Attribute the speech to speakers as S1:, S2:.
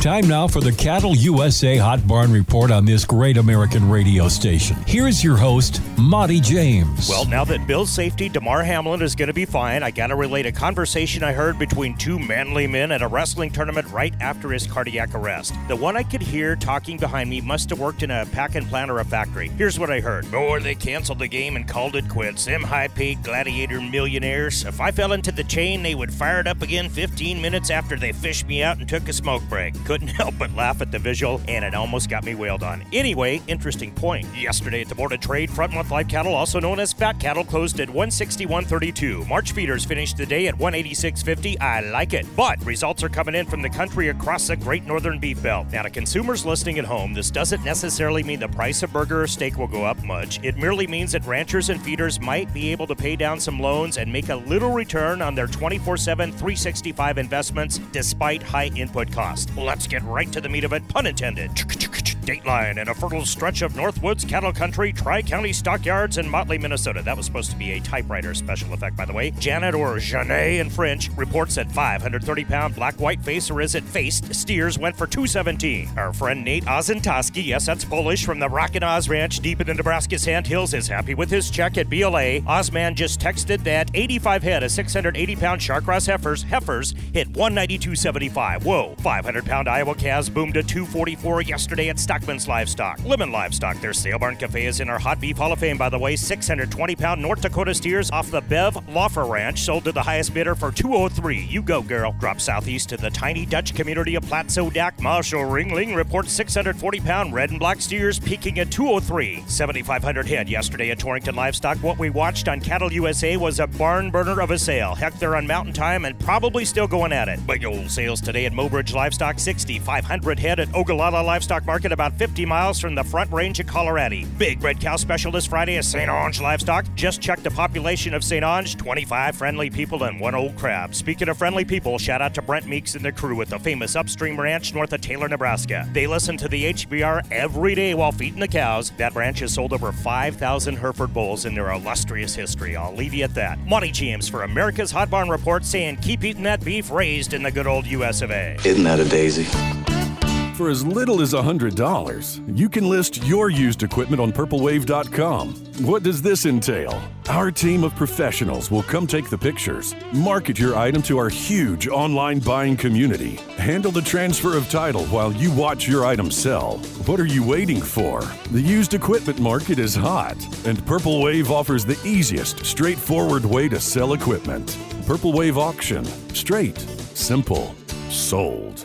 S1: Time now for the Cattle USA Hot Barn Report on this great American radio station. Here's your host, Monte James.
S2: Well, now that Bill's safety, Damar Hamlin is going to be fine, I got to relate a conversation I heard between two manly men at a wrestling tournament right after his cardiac arrest. The one I could hear talking behind me must have worked in a pack and plant or a factory. Here's what I heard. Or they canceled the game and called it quits. Them high paid gladiator millionaires. If I fell into the chain, they would fire it up again 15 minutes after they fished me out and took a smoke break. Couldn't help but laugh at the visual, and it almost got me wailed on. Anyway, interesting point. Yesterday at the Board of Trade, front month live cattle, also known as fat cattle, closed at 161.32. March feeders finished the day at 186.50. I like it. But results are coming in from the country across the Great Northern Beef Belt. Now, to consumers listening at home, this doesn't necessarily mean the price of burger or steak will go up much. It merely means that ranchers and feeders might be able to pay down some loans and make a little return on their 24 7, 365 investments despite high input costs. Let's get right to the meat of it, pun intended. Dateline and a fertile stretch of Northwoods cattle country, Tri County stockyards in Motley, Minnesota. That was supposed to be a typewriter special effect, by the way. Janet or Janet in French reports that 530 pound black white face, or is it faced, steers went for 217. Our friend Nate Ozentowski, yes, that's Polish, from the Rockin' Oz Ranch deep in the Nebraska Sandhills, is happy with his check at BLA. Ozman just texted that 85 head of 680 pound Charcross heifers, heifers hit 192.75. Whoa, 500 pound Iowa calves boomed to 244 yesterday at Stockman's Livestock. Lemmon Livestock, their Sale Barn Cafe is in our Hot Beef Hall of Fame, by the way. 620 pound North Dakota steers off the Bev Loffer Ranch sold to the highest bidder for 203. You go, girl. Drop southeast to the tiny Dutch community of Platzo Dak. Marshall Ringling reports 640 pound red and black steers peaking at 203. 7,500 head yesterday at Torrington Livestock. What we watched on Cattle USA was a barn burner of a sale. Heck, they're on mountain time and probably still going at it. Big old sales today at Mobridge Livestock. 6,500 head at Ogallala Livestock Market, about 50 miles from the front range of Colorado. Big red cow specialist Friday at St. Onge Livestock. Just checked the population of St. Onge 25 friendly people and one old crab. Speaking of friendly people, shout out to Brent Meeks and the crew at the famous Upstream Ranch north of Taylor, Nebraska. They listen to the HBR every day while feeding the cows. That ranch has sold over 5,000 Hereford bulls in their illustrious history. I'll leave you at that. Monte James for America's Hot Barn Report saying keep eating that beef raised in the good old US of A.
S3: Isn't that a daisy?
S4: For as little as $100, you can list your used equipment on purplewave.com. What does this entail? Our team of professionals will come take the pictures, market your item to our huge online buying community, handle the transfer of title while you watch your item sell. What are you waiting for? The used equipment market is hot, and Purple Wave offers the easiest, straightforward way to sell equipment. Purple Wave Auction. Straight, simple, sold.